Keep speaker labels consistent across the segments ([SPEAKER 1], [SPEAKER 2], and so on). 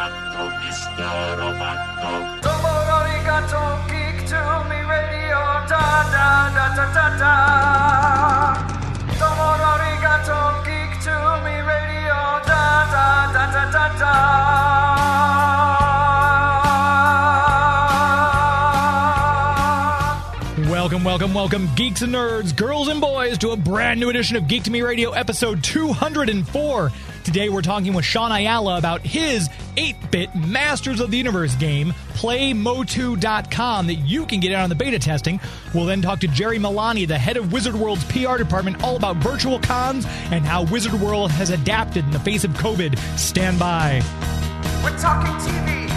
[SPEAKER 1] arigato, Mr. Roboto.
[SPEAKER 2] Arigato, geek to me radio, da da da da da da. Geek to me radio, da da da da da da.
[SPEAKER 3] Welcome, welcome, geeks and nerds, girls and boys, to a brand new edition of Geek to Me Radio, episode 204. Today we're talking with Shaun Ayala about his 8 bit Masters of the Universe game, PlayMotu.com, that you can get out on the beta testing. We'll then talk to Jerry Milani, the head of Wizard World's PR department, all about virtual cons and how Wizard World has adapted in the face of COVID. Stand by.
[SPEAKER 2] We're talking TV,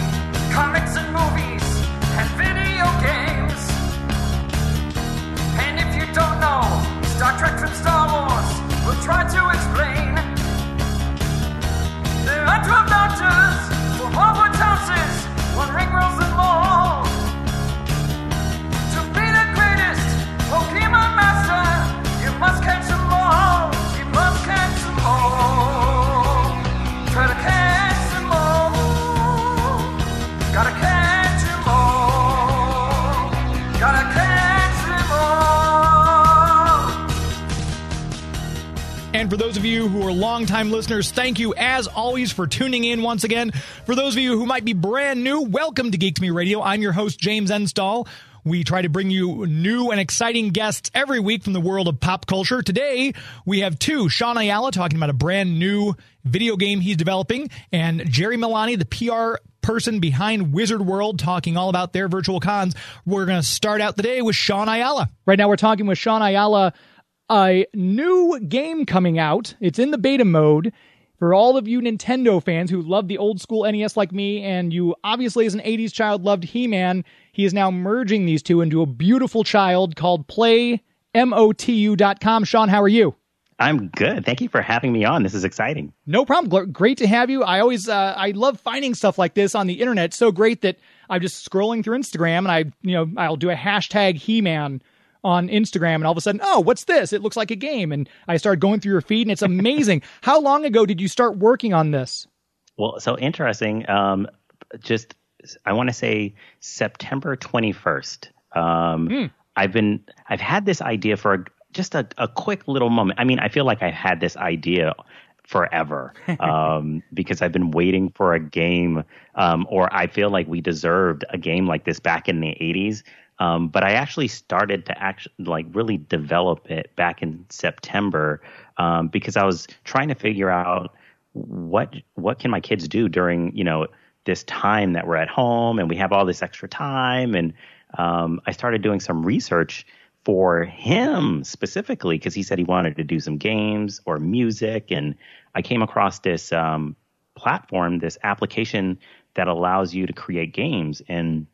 [SPEAKER 2] comics and movies, and video games. Don't know Star Trek from Star Wars, we'll try to explain. There are 12 doctors four Hogwarts houses, one ring rules them all.
[SPEAKER 3] And for those of you who are longtime listeners, thank you as always for tuning in once again. For those of you who might be brand new, welcome to Geek to Me Radio. I'm your host, James Enstall. We try to bring you new and exciting guests every week from the world of pop culture. Today, we have two, Shaun Ayala talking about a brand new video game he's developing, and Jerry Milani, the PR person behind Wizard World, talking all about their virtual cons. We're going to start out the day with Shaun Ayala. Right now, we're talking with Shaun Ayala a new game coming out. It's in the beta mode. For all of you Nintendo fans who love the old school NES like me, and you obviously as an 80s child loved He Man, he is now merging these two into a beautiful child called PlayMotu.com. Shaun, how are you?
[SPEAKER 4] I'm good. Thank you for having me on. This is exciting.
[SPEAKER 3] No problem. Great to have you. I always, uh, I love finding stuff like this on the internet. So great that I'm just scrolling through Instagram and I, you know, I'll do a hashtag He Man on Instagram and all of a sudden, oh, what's this? It looks like a game. And I started going through your feed and it's amazing. How long ago did you start working on this?
[SPEAKER 4] Well, so interesting. Um, just, I want to say September 21st. Um, I've been, I've had this idea for a, just a, a quick little moment. I mean, I feel like I've had this idea forever um, because I've been waiting for a game, um, or I feel like we deserved a game like this back in the 80s. Um, but I actually started to actually like really develop it back in September um, because I was trying to figure out what what can my kids do during you know this time that we're at home and we have all this extra time. And um, I started doing some research for him specifically because he said he wanted to do some games or music. And I came across this um, platform this application that allows you to create games. And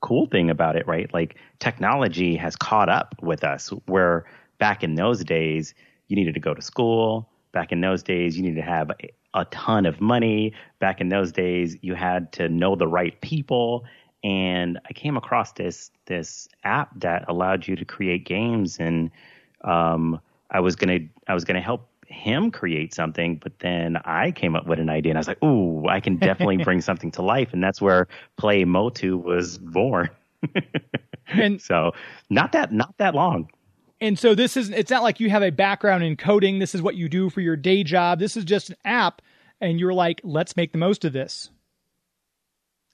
[SPEAKER 4] cool thing about it, right? Like technology has caught up with us where back in those days you needed to go to school. Back in those days you needed to have a, ton of money. Back in those days you had to know the right people. And I came across this this app that allowed you to create games and um, I was gonna I was gonna help him create something, but then I came up with an idea and I was like, ooh, I can definitely bring something to life. And that's where Play Motu was born.
[SPEAKER 3] And
[SPEAKER 4] so not that not that long.
[SPEAKER 3] and so this is it's not like you have a background in coding. This is what you do for your day job. This is just an app and you're like, let's make the most of this.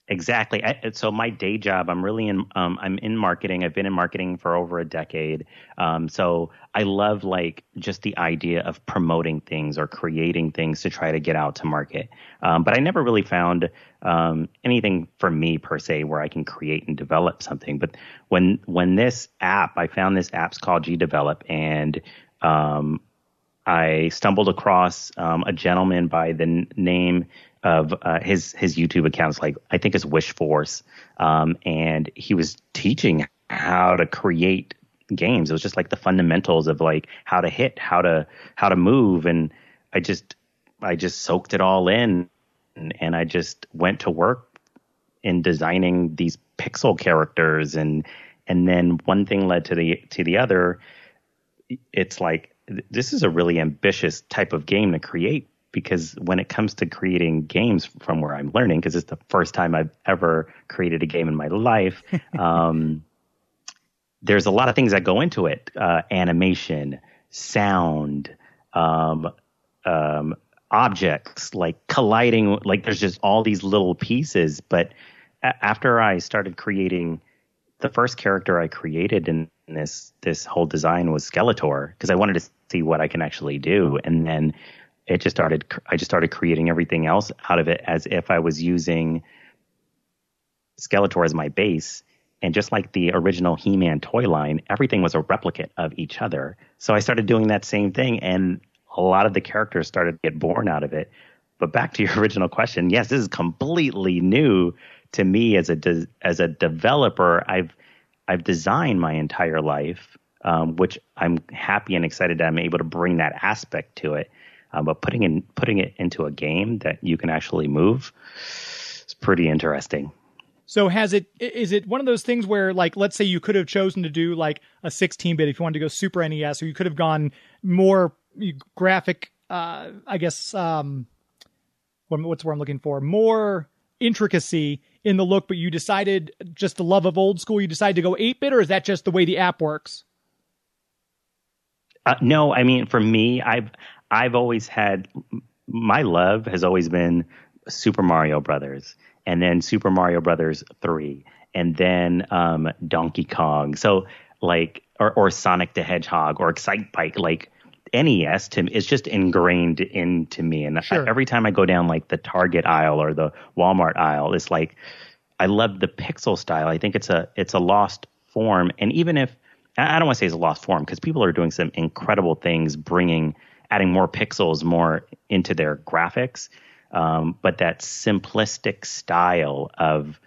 [SPEAKER 4] Exactly. I, so my day job, I'm really in. Um, I'm in marketing. I've been in marketing for over a decade. Um, so I love like just the idea of promoting things or creating things to try to get out to market. Um, but I never really found um, anything for me per se where I can create and develop something. But when when this app, I found this app's called G Develop, and um, I stumbled across um, a gentleman by the n- name of uh, his his YouTube accounts, like I think it's Wishforge, um, and he was teaching how to create games. It was just like the fundamentals of like how to hit, how to how to move, and I just I just soaked it all in, and, and I just went to work in designing these pixel characters, and and then one thing led to the to the other. It's like this is a really ambitious type of game to create because when it comes to creating games from where I'm learning, because it's the first time I've ever created a game in my life, um, there's a lot of things that go into it uh, animation, sound, um, um, objects like colliding. Like there's just all these little pieces. But a- after I started creating the first character I created in this this whole design was Skeletor because I wanted to see what I can actually do, and then it just started. I just started creating everything else out of it as if I was using Skeletor as my base. And just like the original He-Man toy line, everything was a replicate of each other. So I started doing that same thing, and a lot of the characters started to get born out of it. But back to your original question, yes, this is completely new to me as a de- as a developer. I've I've designed my entire life, um, which I'm happy and excited that I'm able to bring that aspect to it. Um, but putting in putting it into a game that you can actually move is pretty interesting.
[SPEAKER 3] So has it is it one of those things where like let's say you could have chosen to do like a 16 bit if you wanted to go Super NES or you could have gone more graphic uh I guess um what, what's the word I'm looking for more intricacy in the look but you decided just the love of old school you decided to go 8 bit or is that just the way the app works?
[SPEAKER 4] Uh, no, I mean for me I've I've always had my love has always been Super Mario Brothers and then Super Mario Brothers 3 and then um, Donkey Kong. So like or, or Sonic the Hedgehog or Excitebike like NES to me is just ingrained into me and
[SPEAKER 3] Sure.
[SPEAKER 4] I, every time I go down like the Target aisle or the Walmart aisle it's like I love the pixel style. I think it's a it's a lost form and even if I I don't want to say it's a lost form because people are doing some incredible things bringing adding more pixels more into their graphics um, but that simplistic style of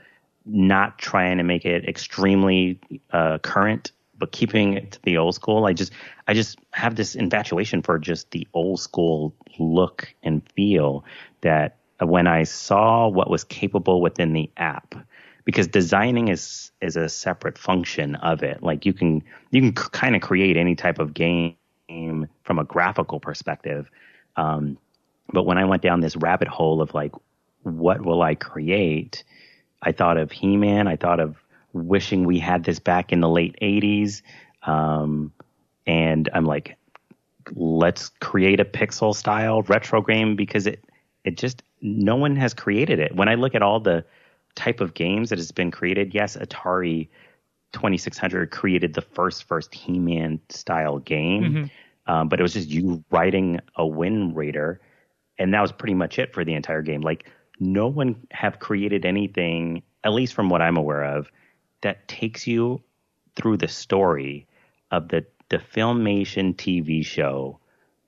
[SPEAKER 4] not trying to make it extremely uh, current, but keeping it to the old school. I just I just have this infatuation for just the old school look and feel that when I saw what was capable within the app, because designing is is a separate function of it. Like you can you can kind of create any type of game from a graphical perspective. Um, but when I went down this rabbit hole of like, what will I create? I thought of He Man. I thought of wishing we had this back in the late 80s. Um, and I'm like, let's create a pixel style retro game because it, it just, no one has created it. When I look at all the type of games that has been created, yes, Atari 2600 created the first, first He Man style game. Um, but it was just you riding a Wind Raider and that was pretty much it for the entire game. Like no one have created anything, at least from what I'm aware of, that takes you through the story of the the filmation TV show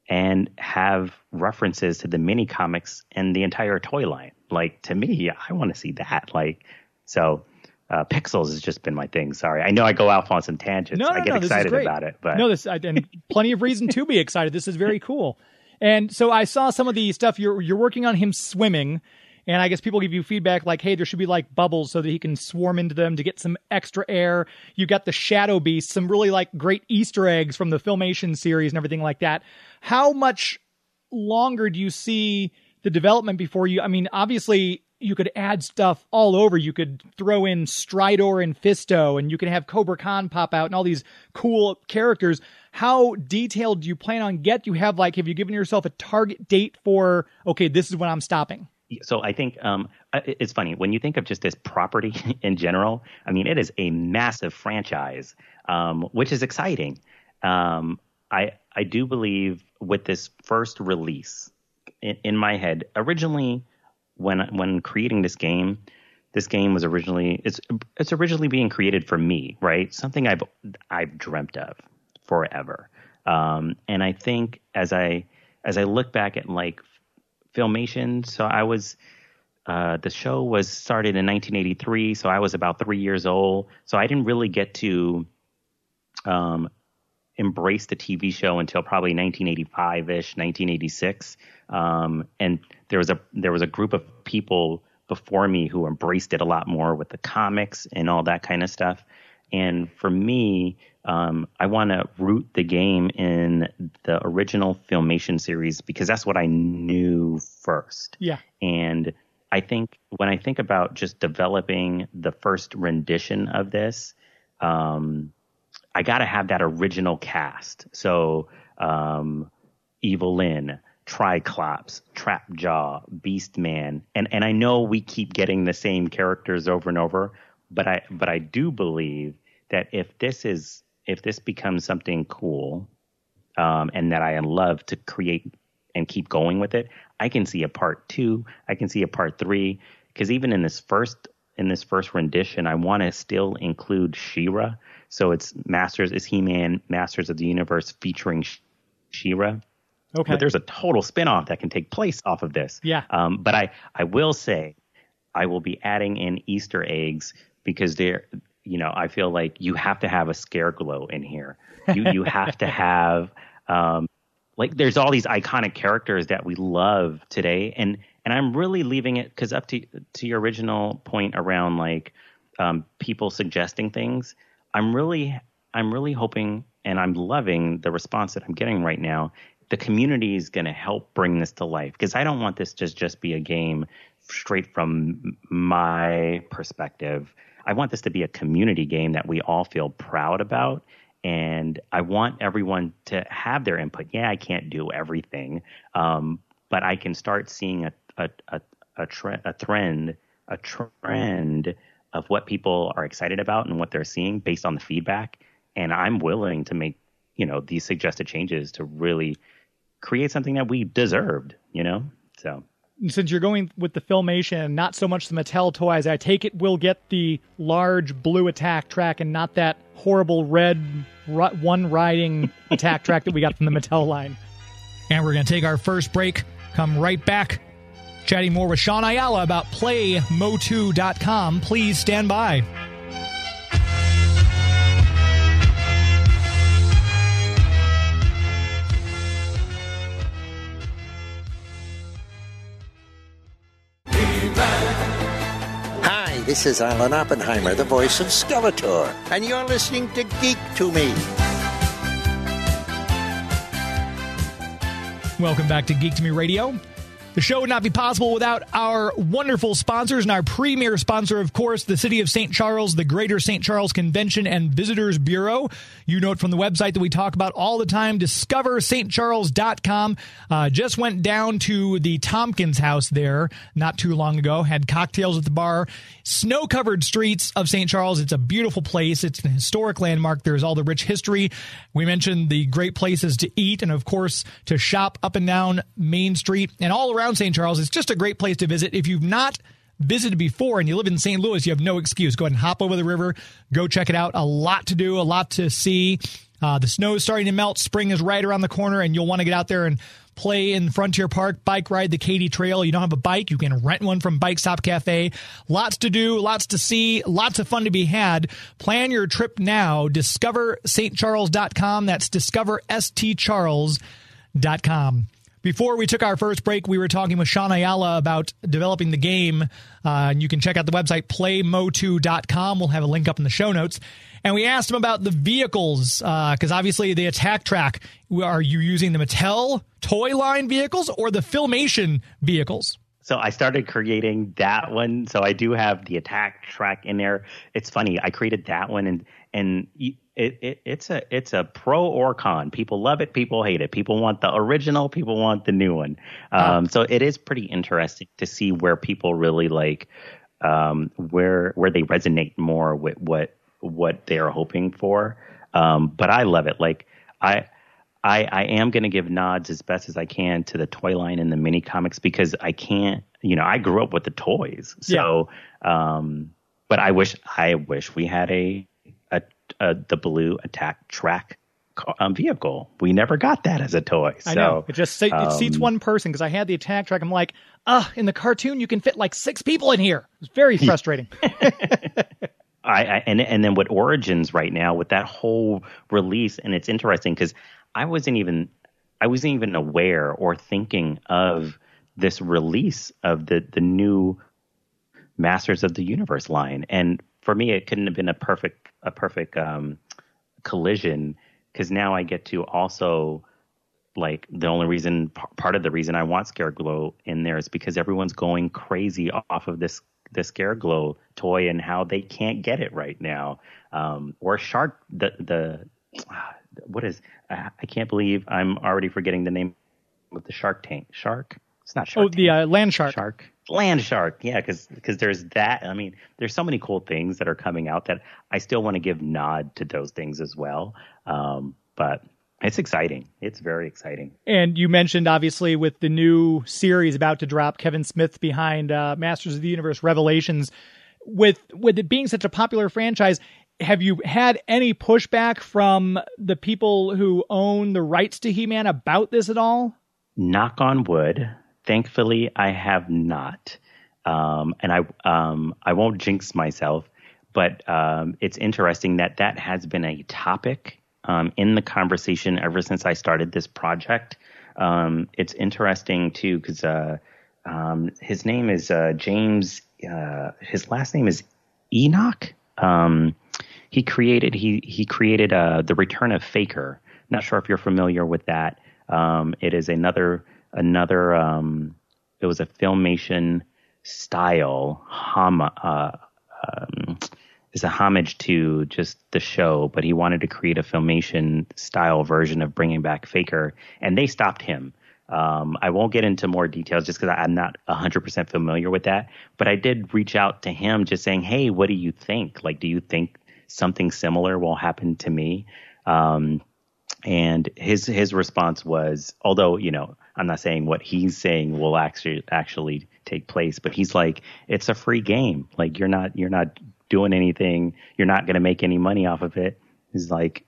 [SPEAKER 4] and have references to the mini comics and the entire toy line. Like to me, I want to see that. Like so. Uh, Pixels has just been my thing. Sorry, I know I go off on some tangents.
[SPEAKER 3] No,
[SPEAKER 4] I
[SPEAKER 3] no,
[SPEAKER 4] get
[SPEAKER 3] no,
[SPEAKER 4] excited about it, but
[SPEAKER 3] no, this I, and plenty of reason to be excited. This is very cool. And so I saw some of the stuff you're you're working on him swimming, and I guess people give you feedback like, hey, there should be like bubbles so that he can swarm into them to get some extra air. You got the Shadow Beast, some really like great Easter eggs from the Filmation series and everything like that. How much longer do you see the development before you? I mean, obviously you could add stuff all over. You could throw in Stridor and Fisto, and you could have Cobra Khan pop out and all these cool characters. How detailed do you plan on get? You have like, have you given yourself a target date for? Okay, this is when I'm stopping.
[SPEAKER 4] so I think um, it's funny when you think of just this property in general. I mean, it is a massive franchise, um, which is exciting. Um, I I do believe with this first release in, in my head, originally when when creating this game, this game was originally it's it's originally being created for me, right? Something I've I've dreamt of forever. Um, and I think as I as I look back at like filmation, so I was uh, the show was started in 1983, so I was about three years old. So I didn't really get to um, embrace the TV show until probably 1985ish, 1986. Um, and there was a there was a group of people before me who embraced it a lot more with the comics and all that kind of stuff. And for me, um, I want to root the game in the original Filmation series because that's what I knew first.
[SPEAKER 3] Yeah.
[SPEAKER 4] And I think when I think about just developing the first rendition of this, um, I got to have that original cast. So, um, Evil-Lyn, Triclops, Trapjaw, Beastman, and and I know we keep getting the same characters over and over, but I but I do believe that if this is if this becomes something cool, um, and that I love to create and keep going with it, I can see a part two, I can see a part three, because even in this first in this first rendition, I want to still include She-Ra. So it's Masters is He-Man, Masters of the Universe featuring She-Ra.
[SPEAKER 3] Okay.
[SPEAKER 4] But there's a total spinoff that can take place off of this.
[SPEAKER 3] Yeah.
[SPEAKER 4] Um, but I, I will say, I will be adding in Easter eggs because they're, you know, I feel like you have to have a scareglow in here. You you have to have, um, like there's all these iconic characters that we love today, and and I'm really leaving it because up to to your original point around like um, people suggesting things. I'm really I'm really hoping and I'm loving the response that I'm getting right now the community is going to help bring this to life because I don't want this to just be a game straight from my perspective. I want this to be a community game that we all feel proud about. And I want everyone to have their input. Yeah, I can't do everything, um, but I can start seeing a a a, a, tre- a trend a trend of what people are excited about and what they're seeing based on the feedback. And I'm willing to make you know these suggested changes to really create something that we deserved, you know? So
[SPEAKER 3] since you're going with the filmation, not so much the Mattel toys, I take it we'll get the large blue attack track and not that horrible red one riding attack track that we got from the Mattel line. And we're going to take our first break, come right back, chatting more with Shaun Ayala about PlayMotu.com. Please stand by.
[SPEAKER 5] Hi, this is Alan Oppenheimer, the voice of Skeletor, and you're listening to Geek to Me.
[SPEAKER 3] Welcome back to Geek to Me Radio. The show would not be possible without our wonderful sponsors and our premier sponsor, of course, the City of St. Charles, the Greater St. Charles Convention and Visitors Bureau. You know it from the website that we talk about all the time, discoverstcharles.com. Uh, just went down to the Tompkins house there not too long ago, had cocktails at the bar, snow covered streets of St. Charles. It's a beautiful place. It's an historic landmark. There's all the rich history. We mentioned the great places to eat and, of course, to shop up and down Main Street and all around St. Charles. It's just a great place to visit. If you've not visited before and you live in St. Louis, you have no excuse. Go ahead and hop over the river. Go check it out. A lot to do, a lot to see. Uh, the snow is starting to melt. Spring is right around the corner, and you'll want to get out there and play in Frontier Park, bike ride the Katy Trail. You don't have a bike, you can rent one from Bike Stop Cafe. Lots to do, lots to see, lots of fun to be had. Plan your trip now. Discover stcharles.com. That's discoverstcharles.com. Before we took our first break, we were talking with Shaun Ayala about developing the game. Uh, and you can check out the website playmotu.com. We'll have a link up in the show notes. And we asked him about the vehicles, because uh, obviously the attack track, are you using the Mattel toy line vehicles or the Filmation vehicles?
[SPEAKER 4] So I started creating that one. So I do have the attack track in there. It's funny. I created that one and and it, it, it's a it's a pro or con. People love it, people hate it. People want the original, people want the new one. Um, so it is pretty interesting to see where people really like um, where where they resonate more with what what they are hoping for. Um, but I love it. Like I. I, I am going to give nods as best as I can to the toy line and the mini comics because I can't, you know, I grew up with the toys. So, yeah. um, but I wish, I wish we had a, a the blue attack track um, vehicle. We never got that as a toy. So,
[SPEAKER 3] I know it just it um, seats one person because I had the attack track. I'm like, ah, in the cartoon you can fit like six people in here. It's very frustrating.
[SPEAKER 4] I, I, and and then with Origins right now with that whole release, and it's interesting because I wasn't even I wasn't even aware or thinking of this release of the the new Masters of the Universe line, and for me, it couldn't have been a perfect a perfect um, collision because now I get to also like the only reason p- part of the reason I want Scareglow in there is because everyone's going crazy off of this this Scareglow toy and how they can't get it right now. Um, or Shark the the what is I I can't believe I'm already forgetting the name of the Shark Tank. Shark? It's not Shark.
[SPEAKER 3] Oh, the uh, land shark.
[SPEAKER 4] Shark. Land shark. Yeah, because because there's that. I mean, there's so many cool things that are coming out that I still want to give nod to those things as well. Um, but it's exciting. It's very exciting.
[SPEAKER 3] And you mentioned obviously with the new series about to drop, Kevin Smith behind uh, Masters of the Universe Revelations. With with it being such a popular franchise, have you had any pushback from the people who own the rights to He-Man about this at all?
[SPEAKER 4] Knock on wood. Thankfully, I have not, um, and I um, I won't jinx myself. But um, it's interesting that that has been a topic um, in the conversation ever since I started this project. Um, it's interesting too because uh, um, his name is uh, James. Uh, his last name is Enoch. He created he he created uh, the Return of Faker. Not sure if you're familiar with that. Um, it is another another. Um, it was a filmation style hom- uh, um, is a homage to just the show, but he wanted to create a filmation style version of bringing back Faker, and they stopped him. Um, I won't get into more details just because I'm not 100% familiar with that, but I did reach out to him just saying, "Hey, what do you think? Like, do you think something similar will happen to me?" Um, and his his response was, although you know, I'm not saying what he's saying will actually actually take place, but he's like, it's a free game. Like you're not you're not doing anything. You're not going to make any money off of it. He's like,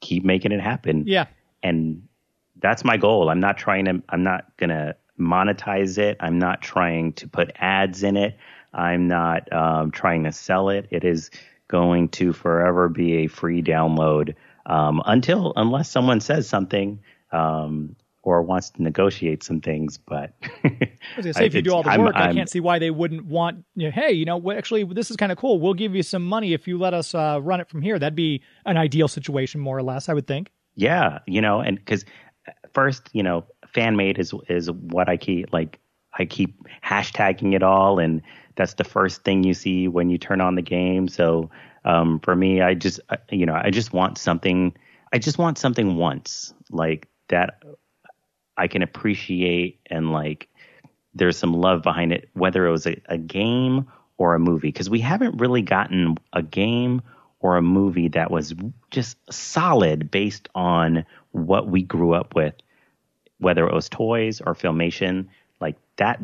[SPEAKER 4] keep making it happen.
[SPEAKER 3] Yeah.
[SPEAKER 4] And that's my goal. I'm not trying to. I'm not going to monetize it. I'm not trying to put ads in it. I'm not um, trying to sell it. It is going to forever be a free download um, until unless someone says something um, or wants to negotiate some things. But
[SPEAKER 3] I was gonna say, if you do all the
[SPEAKER 4] I'm-
[SPEAKER 3] work, I
[SPEAKER 4] I'm-
[SPEAKER 3] can't see why they wouldn't want. You know, hey, you know, actually, this is kind of cool. We'll give you some money if you let us uh, run it from here. That'd be an ideal situation, more or less, I would think.
[SPEAKER 4] Yeah, you know, and because first, you know, fan made is is what I keep like. I keep hashtagging it all, and that's the first thing you see when you turn on the game. So um, for me, I just uh, you know, I just want something. I just want something once like that. I can appreciate and like. There's some love behind it, whether it was a, a game or a movie, because we haven't really gotten a game or a movie that was just solid based on what we grew up with, whether it was toys or filmation, like that,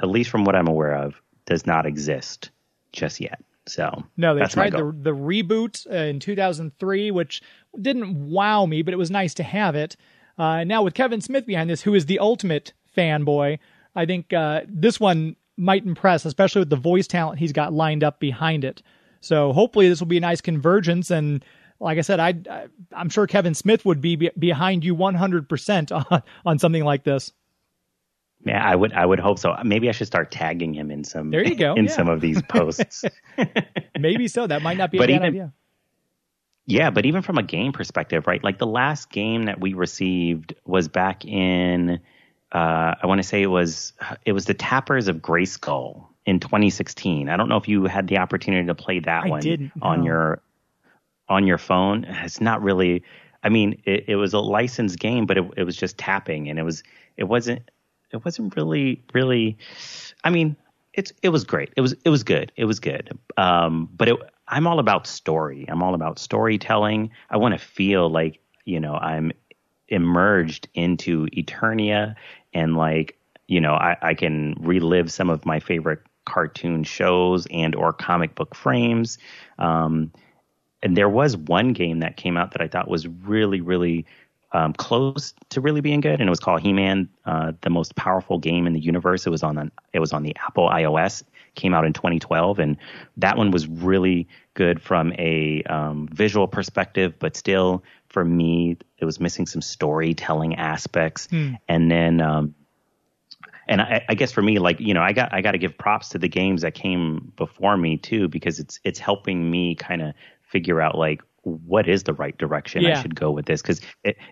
[SPEAKER 4] at least from what I'm aware of, does not exist just yet. So
[SPEAKER 3] No, they
[SPEAKER 4] that's
[SPEAKER 3] tried the the reboot uh, in 2003, which didn't wow me, but it was nice to have it. Uh, now with Kevin Smith behind this, who is the ultimate fanboy, I think uh, this one might impress, especially with the voice talent he's got lined up behind it. So hopefully this will be a nice convergence. And like I said, I, I I'm sure Kevin Smith would be, be behind you 100 percent on on something like this.
[SPEAKER 4] Yeah, I would I would hope so. Maybe I should start tagging him in some
[SPEAKER 3] There you go,
[SPEAKER 4] in
[SPEAKER 3] yeah.
[SPEAKER 4] some of these posts.
[SPEAKER 3] Maybe so. That might not be a bad
[SPEAKER 4] even-
[SPEAKER 3] idea.
[SPEAKER 4] Yeah, but even from a game perspective, right? Like the last game that we received was back in, uh, I want to say it was it was the Tappers of Grayskull in 2016. I don't know if you had the opportunity to play that
[SPEAKER 3] I
[SPEAKER 4] one on
[SPEAKER 3] no.
[SPEAKER 4] your on your phone. It's not really. I mean, it, it was a licensed game, but it, it was just tapping, and it was it wasn't it wasn't really really. I mean, it's it was great. It was it was good. It was good. Um, but it, I'm all about story. I'm all about storytelling. I want to feel like you know I'm immersed into Eternia and like you know I, I can relive some of my favorite cartoon shows and or comic book frames. Um, and there was one game that came out that I thought was really, really um, close to really being good, and it was called He-Man, uh, the most powerful game in the universe. It was on an, it was on the Apple iOS. Came out in 2012, and that one was really good from a um, visual perspective, but still, for me, it was missing some storytelling aspects. And then um, and I, I guess for me, like you know, I got I got to give props to the games that came before me too, because it's it's helping me kind of figure out like what is the right direction
[SPEAKER 3] Yeah.
[SPEAKER 4] I should go with this? Because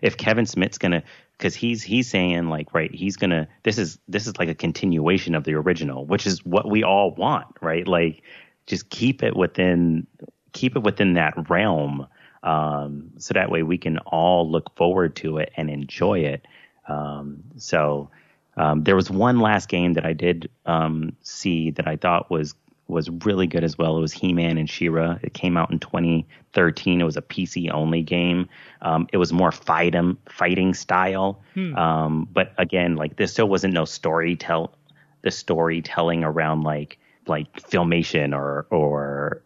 [SPEAKER 4] if Kevin Smith's gonna, because he's he's saying like right, he's gonna this is this is like a continuation of the original, which is what we all want, right? Like just keep it within keep it within that realm, um, so that way we can all look forward to it and enjoy it. Um, so um, there was one last game that I did um, see that I thought was was really good as well. It was He-Man and She-Ra. It came out in 2013. It was a PC only game. Um, it was more fight 'em, fighting style. Um, but again, like there still wasn't no story tell the storytelling around like like filmation or or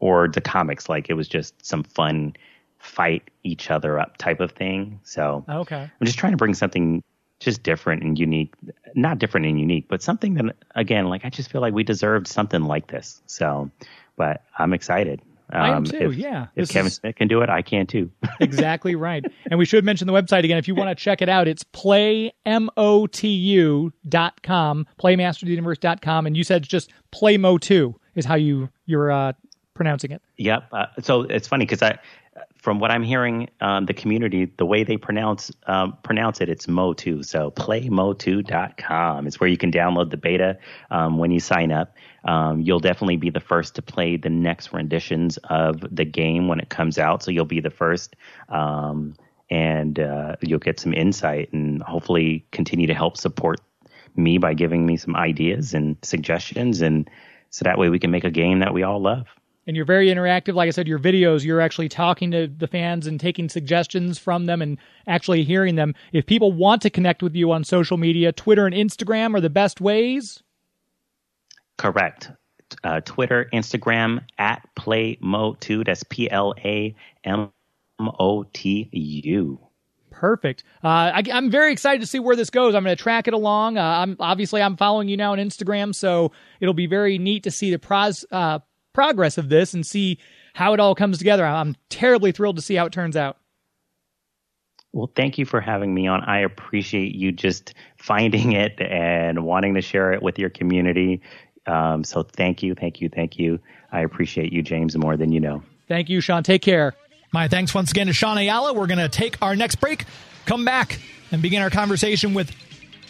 [SPEAKER 4] or the comics. Like it was just some fun fight each other up type of thing. So
[SPEAKER 3] Okay.
[SPEAKER 4] I'm just trying to bring something just different and unique, not different and unique, but something that again, like I just feel like we deserved something like this. So, but I'm excited. Um,
[SPEAKER 3] I am too,
[SPEAKER 4] If,
[SPEAKER 3] yeah.
[SPEAKER 4] If
[SPEAKER 3] This
[SPEAKER 4] Kevin
[SPEAKER 3] is-
[SPEAKER 4] Smith can do it, I can too.
[SPEAKER 3] exactly right. And we should mention the website again if you want to check it out. It's playmotu.com, playmastersuniverse.com and you said it's just playmotu is how you you're uh pronouncing it.
[SPEAKER 4] Yep. Uh, so it's funny because I, from what I'm hearing, um, the community, the way they pronounce um, pronounce it, it's Motu. So playmotu.com is where you can download the beta um, when you sign up. Um, you'll definitely be the first to play the next renditions of the game when it comes out. So you'll be the first. Um, and uh, you'll get some insight and hopefully continue to help support me by giving me some ideas and suggestions and so that way we can make a game that we all love.
[SPEAKER 3] And you're very interactive. Like I said, your videos, you're actually talking to the fans and taking suggestions from them and actually hearing them. If people want to connect with you on social media, Twitter and Instagram are the best ways.
[SPEAKER 4] Correct. Uh, Twitter, Instagram at playmotu. That's P L A M O T U.
[SPEAKER 3] Perfect. Uh, I, I'm very excited to see where this goes. I'm going to track it along. Uh, I'm obviously I'm following you now on Instagram, so it'll be very neat to see the pros, uh, progress of this and see how it all comes together. I'm terribly thrilled to see how it turns out.
[SPEAKER 4] Well, thank you for having me on. I appreciate you just finding it and wanting to share it with your community. Um, so thank you, thank you, thank you. I appreciate you, James, more than you know.
[SPEAKER 3] Thank you, Shaun. Take care. My thanks once again to Shaun Ayala. We're going to take our next break, come back, and begin our conversation with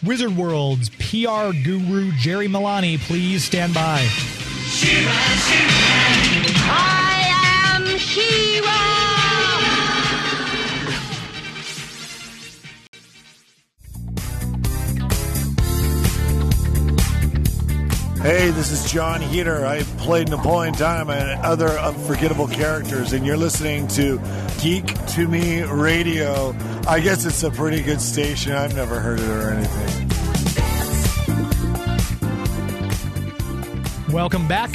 [SPEAKER 3] Wizard World's PR guru, Jerry Milani. Please stand by.
[SPEAKER 6] I am She-Ra.
[SPEAKER 7] Hey, this is Jon Heder. I played Napoleon Dynamite and other unforgettable characters, and you're listening to Geek to Me Radio. I guess it's a pretty good station. I've never heard it or anything.
[SPEAKER 3] Welcome back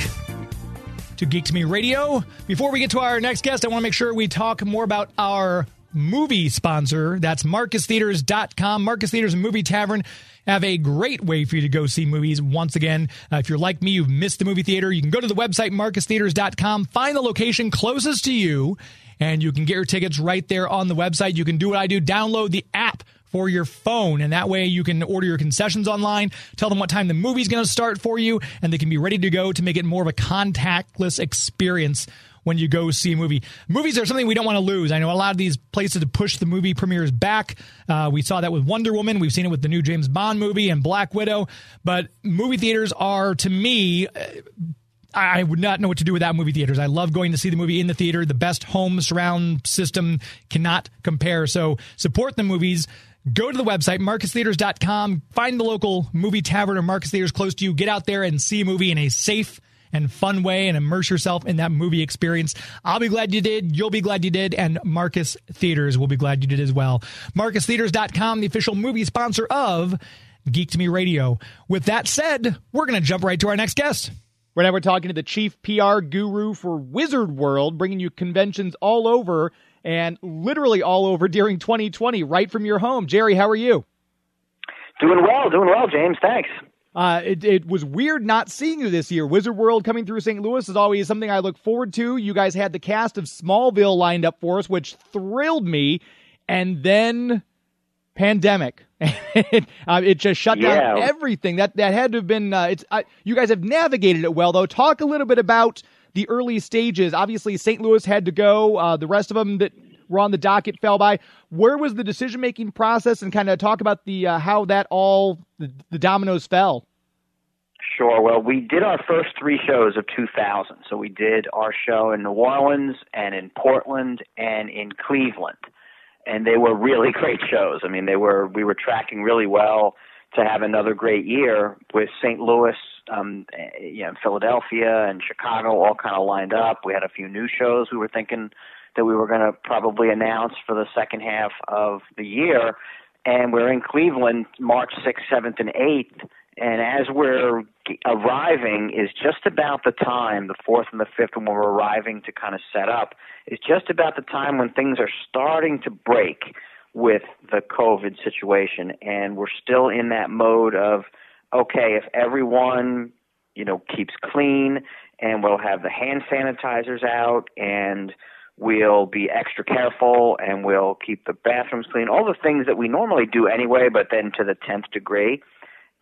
[SPEAKER 3] to Geek to Me Radio. Before we get to our next guest, I want to make sure we talk more about our movie sponsor. That's MarcusTheatres.com. Marcus Theatres and Movie Tavern have a great way for you to go see movies. Once again, uh, if you're like me, you've missed the movie theater, you can go to the website MarcusTheatres.com, find the location closest to you, and you can get your tickets right there on the website. You can do what I do, download the app for your phone. And that way you can order your concessions online, tell them what time the movie's going to start for you, and they can be ready to go to make it more of a contactless experience when you go see a movie. Movies are something we don't want to lose. I know a lot of these places to push the movie premieres back. Uh, we saw that with Wonder Woman. We've seen it with the new James Bond movie and Black Widow. But movie theaters are, to me, I would not know what to do without movie theaters. I love going to see the movie in the theater. The best home surround system cannot compare. So support the movies. Go to the website, marcustheatres.com, find the local movie tavern or Marcus Theatres close to you. Get out there and see a movie in a safe and fun way and immerse yourself in that movie experience. I'll be glad you did. You'll be glad you did. And Marcus Theatres will be glad you did as well. MarcusTheatres.com, the official movie sponsor of Geek to Me Radio. With that said, we're going to jump right to our next guest. Right now, we're talking to the chief PR guru for Wizard World, bringing you conventions all over and literally all over during 2020, right from your home. Jerry, how are you?
[SPEAKER 8] Doing well, doing well, James. Thanks.
[SPEAKER 3] Uh, it, it was weird not seeing you this year. Wizard World coming through St. Louis is always something I look forward to. You guys had the cast of Smallville lined up for us, which thrilled me. And then pandemic. uh, it just shut down everything. That that had to have been. Uh, it's uh, you guys have navigated it well, though. Talk a little bit about the early stages? Obviously, St. Louis had to go. Uh, the rest of them that were on the docket fell by. Where was the decision making process, and kind of talk about the uh, how that all the, the dominoes fell?
[SPEAKER 8] Sure. Well, we did our first three shows of 2000. So we did our show in New Orleans and in Portland and in Cleveland. And they were really great shows. I mean, they were we were tracking really well to have another great year with St. Louis, um, you know, Philadelphia and Chicago all kind of lined up. We had a few new shows we were thinking that we were going to probably announce for the second half of the year. And we're in Cleveland March 6th, 7th, and 8th and as we're arriving is just about the time, the fourth and the fifth, when we're arriving to kind of set up, is just about the time when things are starting to break with the COVID situation. And we're still in that mode of, okay, if everyone, you know, keeps clean and we'll have the hand sanitizers out and we'll be extra careful and we'll keep the bathrooms clean, all the things that we normally do anyway, but then to the 10th degree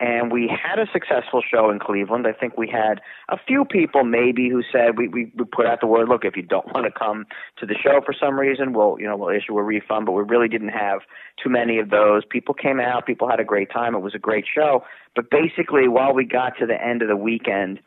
[SPEAKER 8] and we had a successful show in Cleveland. I think we had a few people maybe who said we, we, we put out the word, look, if you don't want to come to the show for some reason, we'll you know we'll issue a refund. But we really didn't have too many of those. People came out, people had a great time. It was a great show. But basically, while we got to the end of the weekend,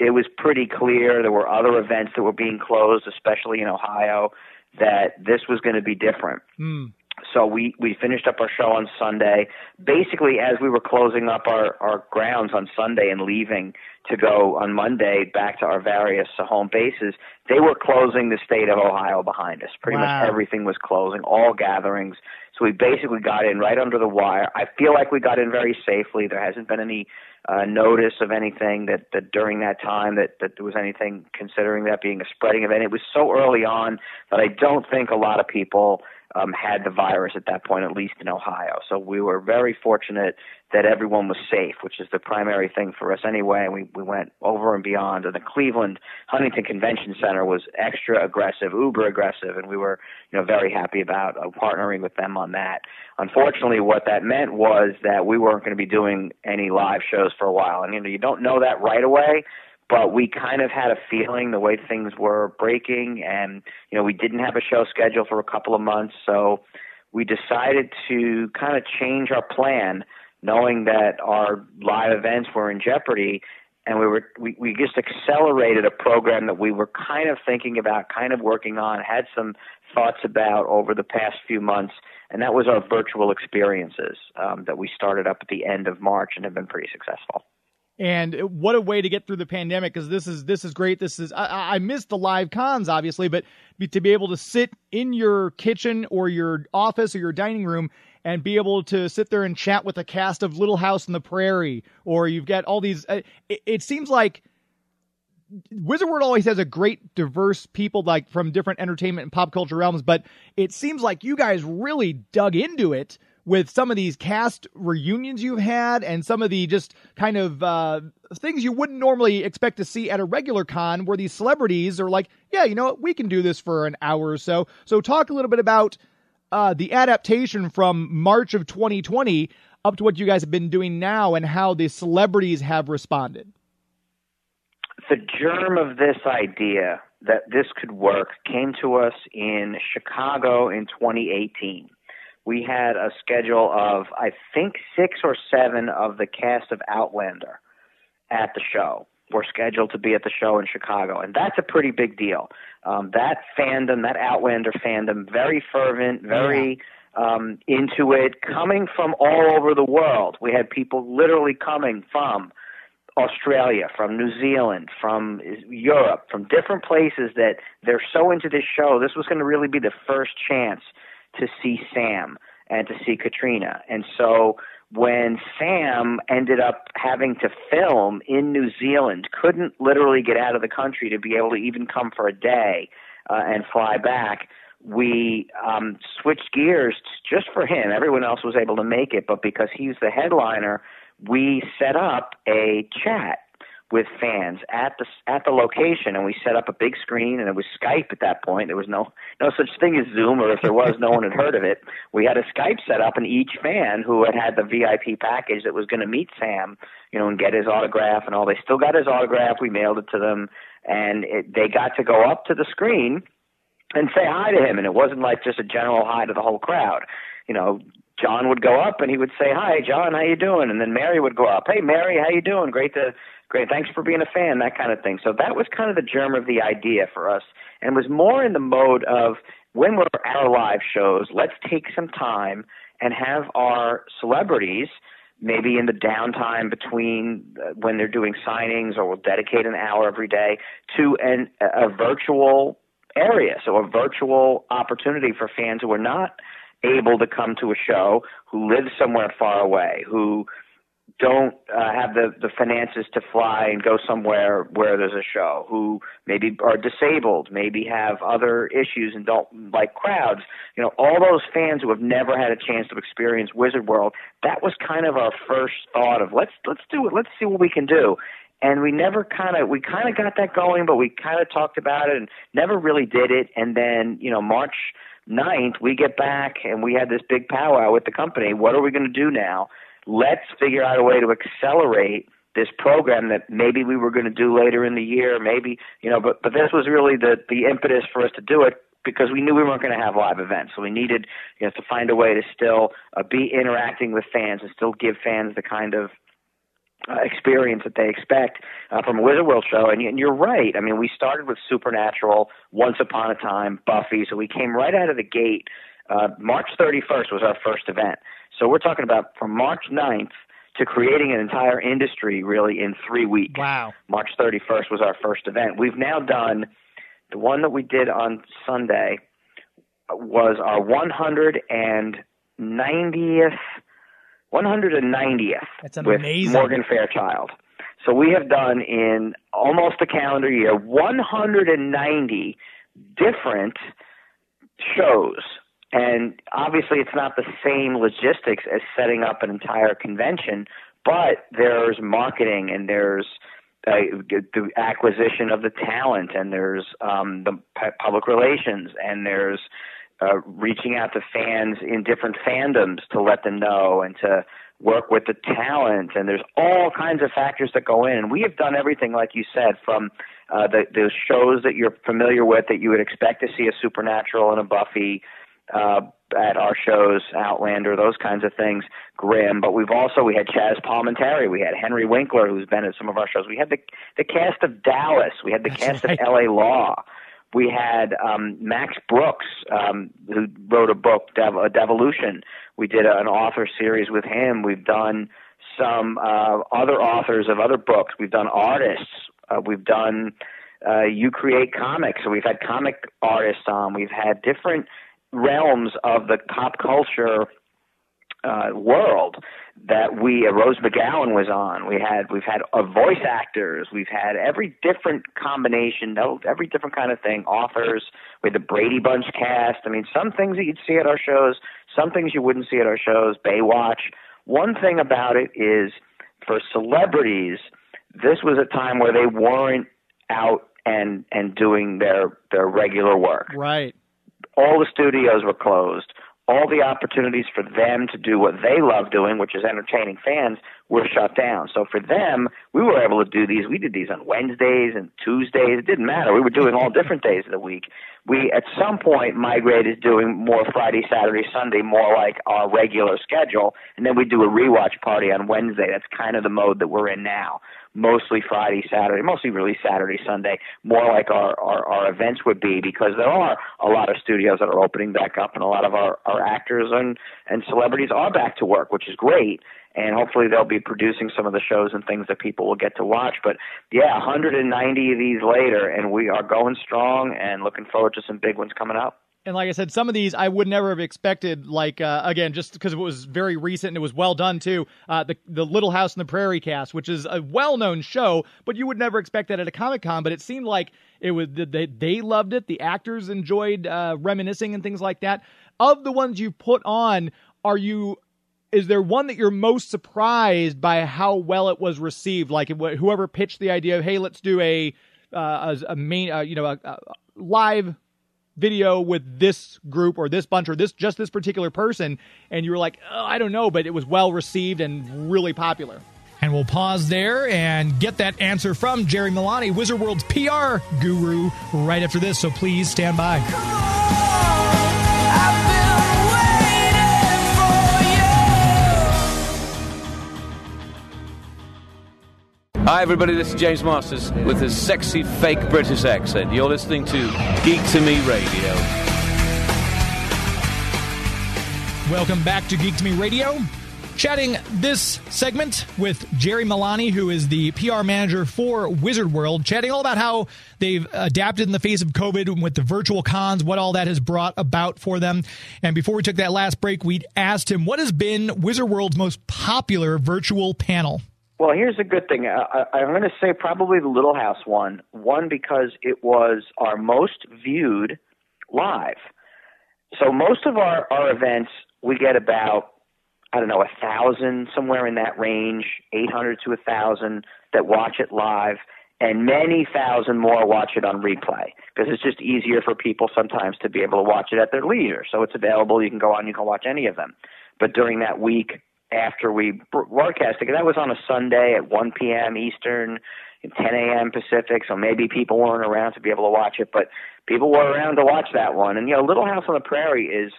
[SPEAKER 8] it was pretty clear there were other events that were being closed, especially in Ohio, that this was going to be different.
[SPEAKER 3] Mm.
[SPEAKER 8] So we, we finished up our show on Sunday. Basically, as we were closing up our, our grounds on Sunday and leaving to go on Monday back to our various home bases, they were closing the state of Ohio behind us. Pretty
[SPEAKER 3] Wow.
[SPEAKER 8] much everything was closing, all gatherings. So we basically got in right under the wire. I feel like we got in very safely. There hasn't been any uh, notice of anything that, that during that time that, that there was anything considering that being a spreading event. It was so early on that I don't think a lot of people um, had the virus at that point, at least in Ohio. So we were very fortunate that everyone was safe, which is the primary thing for us anyway. We, we went over and beyond. And the Cleveland Huntington Convention Center was extra aggressive, uber aggressive, and we were you know very happy about uh, partnering with them on that. Unfortunately, what that meant was that we weren't going to be doing any live shows for a while. And you know you don't know that right away but we kind of had a feeling the way things were breaking and you know we didn't have a show schedule for a couple of months. So we decided to kind of change our plan knowing that our live events were in jeopardy. And we were we, we just accelerated a program that we were kind of thinking about kind of working on had some thoughts about over the past few months. And that was our virtual experiences um, that we started up at the end of march and have been pretty successful
[SPEAKER 3] And what a way to get through the pandemic because this is this is great. This is I, I missed the live cons obviously, but to be able to sit in your kitchen or your office or your dining room and be able to sit there and chat with a cast of Little House on the Prairie, or you've got all these. Uh, it, it seems like Wizard World always has a great diverse people like from different entertainment and pop culture realms, but it seems like you guys really dug into it with some of these cast reunions you've had and some of the just kind of uh, things you wouldn't normally expect to see at a regular con where these celebrities are like, yeah, you know what, we can do this for an hour or so. So talk a little bit about uh, the adaptation from March of 2020 up to what you guys have been doing now and how the celebrities have responded.
[SPEAKER 8] the germ of this idea that this could work came to us in Chicago in 2018. We had a schedule of, I think, six or seven of the cast of Outlander at the show. Were scheduled to be at the show in Chicago, and that's a pretty big deal. Um, that fandom, that Outlander fandom, very fervent, very um, into it, coming from all over the world. We had people literally coming from Australia, from New Zealand, from Europe, from different places that they're so into this show. This was going to really be the first chance to see Sam and to see Caitriona. And so when Sam ended up having to film in New Zealand, couldn't literally get out of the country to be able to even come for a day uh, and fly back, we um, switched gears just for him. Everyone else was able to make it, but because he's the headliner, we set up a chat with fans at the at the location, and we set up a big screen, and it was Skype at that point. There was no no such thing as Zoom, or if there was, no one had heard of it. We had a Skype set up, and each fan who had had the VIP package that was going to meet Sam, you know, and get his autograph and all, they still got his autograph. We mailed it to them, and it, they got to go up to the screen and say hi to him, and it wasn't like just a general hi to the whole crowd. You know, John would go up and he would say, "Hi, John, how you doing?" And then Mary would go up, "Hey, Mary, how you doing? Great to great. Thanks for being a fan." That kind of thing. So that was kind of the germ of the idea for us, and was more in the mode of when we're at our live shows, let's take some time and have our celebrities maybe in the downtime between uh, when they're doing signings or we'll dedicate an hour every day to an a virtual area so a virtual opportunity for fans who are not able to come to a show who live somewhere far away who don't uh, have the the finances to fly and go somewhere where there's a show who maybe are disabled maybe have other issues and don't like crowds. You know all those fans who have never had a chance to experience wizard world that was kind of our first thought of let's let's do it. Let's see what we can do. And we never kind of we kind of got that going but we kind of talked about it and never really did it. And then you know march ninth we get back and we had this big powwow with the company. What are we going to do now let's figure out a way to accelerate this program that maybe we were going to do later in the year, maybe you know, but but this was really the the impetus for us to do it because we knew we weren't going to have live events, so we needed you know to find a way to still uh, be interacting with fans and still give fans the kind of uh, experience that they expect uh, from a Wizard World show. And, and you're right. I mean, we started with Supernatural, Once Upon a Time, Buffy, so we came right out of the gate. Uh, March 31st was our first event. So we're talking about from March 9th to creating an entire industry really in three weeks.
[SPEAKER 9] Wow.
[SPEAKER 8] March 31st was our first event. We've now done the one that we did on Sunday was our 190th 190th
[SPEAKER 9] That's
[SPEAKER 8] with
[SPEAKER 9] amazing.
[SPEAKER 8] Morgan Fairchild. So we have done in almost a calendar year 190 different shows and obviously, it's not the same logistics as setting up an entire convention, but there's marketing and there's uh, the acquisition of the talent and there's um, the public relations and there's uh, reaching out to fans in different fandoms to let them know and to work with the talent. And there's all kinds of factors that go in. And we have done everything like you said from uh, the, those shows that you're familiar with that you would expect to see a supernatural and a buffy uh, at our shows, Outlander, those kinds of things, Grimm. But we've also we had Chaz Palminteri, we had Henry Winkler, who's been at some of our shows. We had the the cast of Dallas, we had the
[SPEAKER 9] That's
[SPEAKER 8] cast
[SPEAKER 9] right.
[SPEAKER 8] of L.A. Law. We had um, Max Brooks, um, who wrote a book, Dev- Devolution. We did a, an author series with him. We've done some uh, other authors of other books. We've done artists. Uh, we've done uh, You Create Comics. So we've had comic artists on. We've had different realms of the pop culture uh, world that we uh, Rose McGowan was on. We had we've had uh, voice actors. We've had every different combination, every different kind of thing. Authors. We had the Brady Bunch cast. I mean, some things that you'd see at our shows, some things you wouldn't see at our shows. Baywatch. One thing about it is for celebrities, this was a time where they weren't out and and doing their their regular work
[SPEAKER 9] Right.
[SPEAKER 8] All the studios were closed. All the opportunities for them to do what they love doing, which is entertaining fans, were shut down. So for them, we were able to do these. We did these on Wednesdays and Tuesdays. It didn't matter. We were doing all different days of the week. We at some point migrated to doing more Friday, Saturday, Sunday, more like our regular schedule, and then we do a rewatch party on Wednesday. That's kind of the mode that we're in now mostly Friday, Saturday, mostly really Saturday, Sunday, more like our, our, our events would be because there are a lot of studios that are opening back up and a lot of our, our actors and, and celebrities are back to work, which is great. And hopefully they'll be producing some of the shows and things that people will get to watch. But yeah, 190 of these later, and we are going strong and looking forward to some big ones coming up.
[SPEAKER 9] And like I said, some of these I would never have expected. Like uh, again, just because it was very recent and it was well done too. Uh, the the Little House on the Prairie cast, which is a well known show, but you would never expect that at a Comic Con. But it seemed like it was they they loved it. The actors enjoyed uh, reminiscing and things like that. Of the ones you put on, are you? Is there one that you're most surprised by how well it was received? Like whoever pitched the idea of, hey, let's do a uh, a, a main, uh, you know, a, a live video with this group or this bunch or this just this particular person and you were like oh, i don't know but it was well received and really popular
[SPEAKER 3] And we'll pause there and get that answer from Jerry Milani, Wizard World's PR guru, right after this. So please stand by.
[SPEAKER 10] Hi, everybody. This is James Marsters with his sexy fake British accent. You're listening to Geek to Me Radio.
[SPEAKER 3] Welcome back to Geek to Me Radio. Chatting this segment with Jerry Milani, who is the PR manager for Wizard World, chatting all about how they've adapted in the face of COVID with the virtual cons, what all that has brought about for them. And before we took that last break, we asked him what has been Wizard World's most popular virtual panel.
[SPEAKER 8] Well, here's a good thing. I, I'm going to say probably the Little House one. One because it was our most viewed live. So most of our, our events, we get about I don't know a thousand somewhere in that range, 800 to a thousand that watch it live, and many thousand more watch it on replay because it's just easier for people sometimes to be able to watch it at their leisure. So it's available. You can go on. You can watch any of them. But during that week, after we broadcasted. That was on a Sunday at 1 p.m. Eastern, 10 a.m. Pacific. So maybe people weren't around to be able to watch it, but people were around to watch that one. And you know, Little House on the Prairie is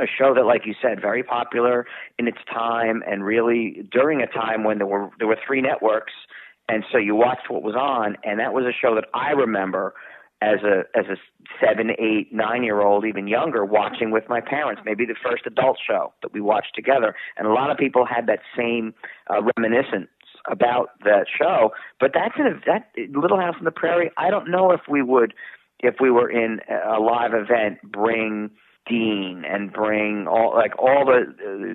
[SPEAKER 8] a show that, like you said, very popular in its time, and really during a time when there were there were three networks, and so you watched what was on, and that was a show that I remember as a as a seven, eight, nine year old, even younger, watching with my parents. Maybe the first adult show that we watched together, and a lot of people had that same uh, reminiscence about that show. But that's in a that Little House on the Prairie. I don't know if we would, if we were in a live event, bring Dean and bring all like all the. Uh,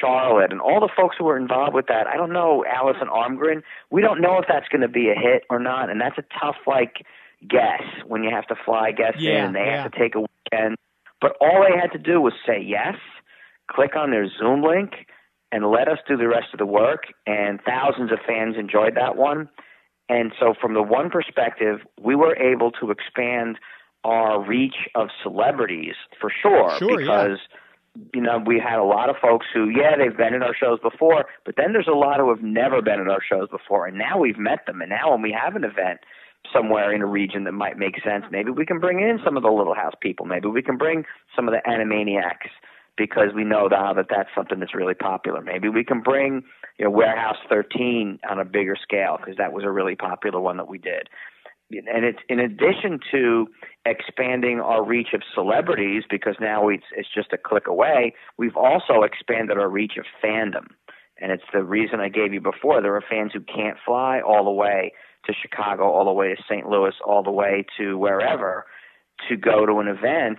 [SPEAKER 8] Charlotte and all the folks who were involved with that. I don't know Alison Arngrim. We don't know if that's going to be a hit or not, and that's a tough like guess when you have to fly guests
[SPEAKER 9] Yeah,
[SPEAKER 8] in. They
[SPEAKER 9] yeah.
[SPEAKER 8] have to take a weekend. But all they had to do was say yes, click on their Zoom link, and let us do the rest of the work. And thousands of fans enjoyed that one. And so, from the one perspective, we were able to expand our reach of celebrities for sure,
[SPEAKER 9] Sure, yeah.
[SPEAKER 8] because you know we had a lot of folks who, yeah, they've been at our shows before, but then there's a lot who have never been at our shows before, and now we've met them, and now when we have an event somewhere in a region that might make sense, maybe we can bring in some of the Little House people, maybe we can bring some of the Animaniacs because we know now that that's something that's really popular. Maybe we can bring you know Warehouse 13 on a bigger scale because that was a really popular one that we did. And it's in addition to expanding our reach of celebrities because now it's it's just a click away. We've also expanded our reach of fandom, and it's the reason I gave you before. There are fans who can't fly all the way to Chicago, all the way to St. Louis, all the way to wherever to go to an event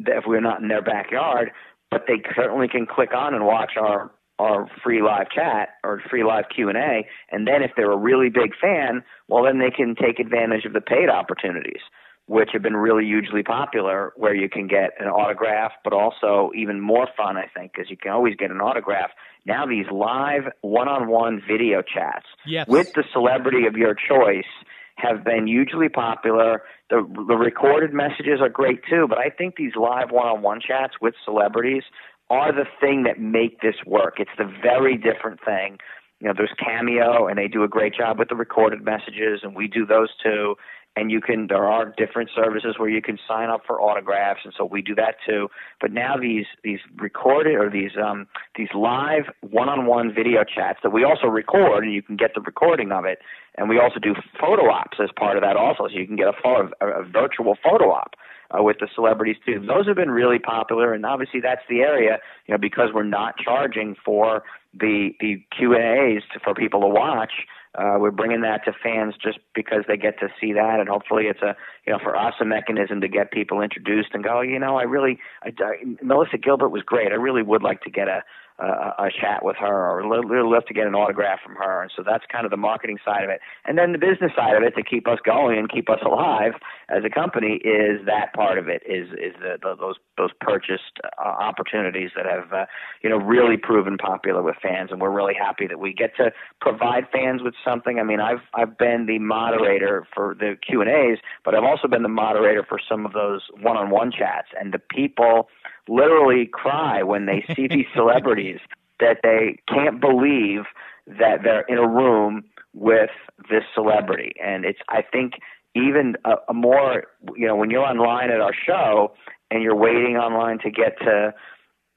[SPEAKER 8] that if we're not in their backyard, but they certainly can click on and watch our our free live chat or free live Q and A, and then if they're a really big fan, well then they can take advantage of the paid opportunities, which have been really hugely popular, where you can get an autograph, but also even more fun, I think, because you can always get an autograph. Now these live one-on-one video chats
[SPEAKER 9] Yes.
[SPEAKER 8] with the celebrity of your choice have been hugely popular. The the recorded messages are great too, but I think these live one-on-one chats with celebrities are the thing that make this work. It's the very different thing. You know, there's Cameo, and they do a great job with the recorded messages, and we do those too. And you can, there are different services where you can sign up for autographs, and so we do that too. But now these these recorded or these um these live one-on-one video chats that we also record, and you can get the recording of it, and we also do photo ops as part of that also, so you can get a photo, a, a virtual photo op uh, with the celebrities too. Those have been really popular, and obviously that's the area, you know, because we're not charging for the the Q and A's to- for people to watch. Uh, we're bringing that to fans just because they get to see that, and hopefully it's a you know for us a mechanism to get people introduced and go, you know, I really, I, I, Melissa Gilbert was great. I really would like to get a a, a chat with her or li- really love to get an autograph from her. And so that's kind of the marketing side of it. And then the business side of it to keep us going and keep us alive as a company is that part of it is is the, the, those those purchased uh, opportunities that have uh, you know really proven popular with fans. And we're really happy that we get to provide fans with something. I mean, I've I've been the moderator for the Q and A's, but I've also been the moderator for some of those one-on-one chats, and the people literally cry when they see these celebrities that they can't believe that they're in a room with this celebrity. And it's, I think, even a, a more, you know, when you're online at our show and you're waiting online to get to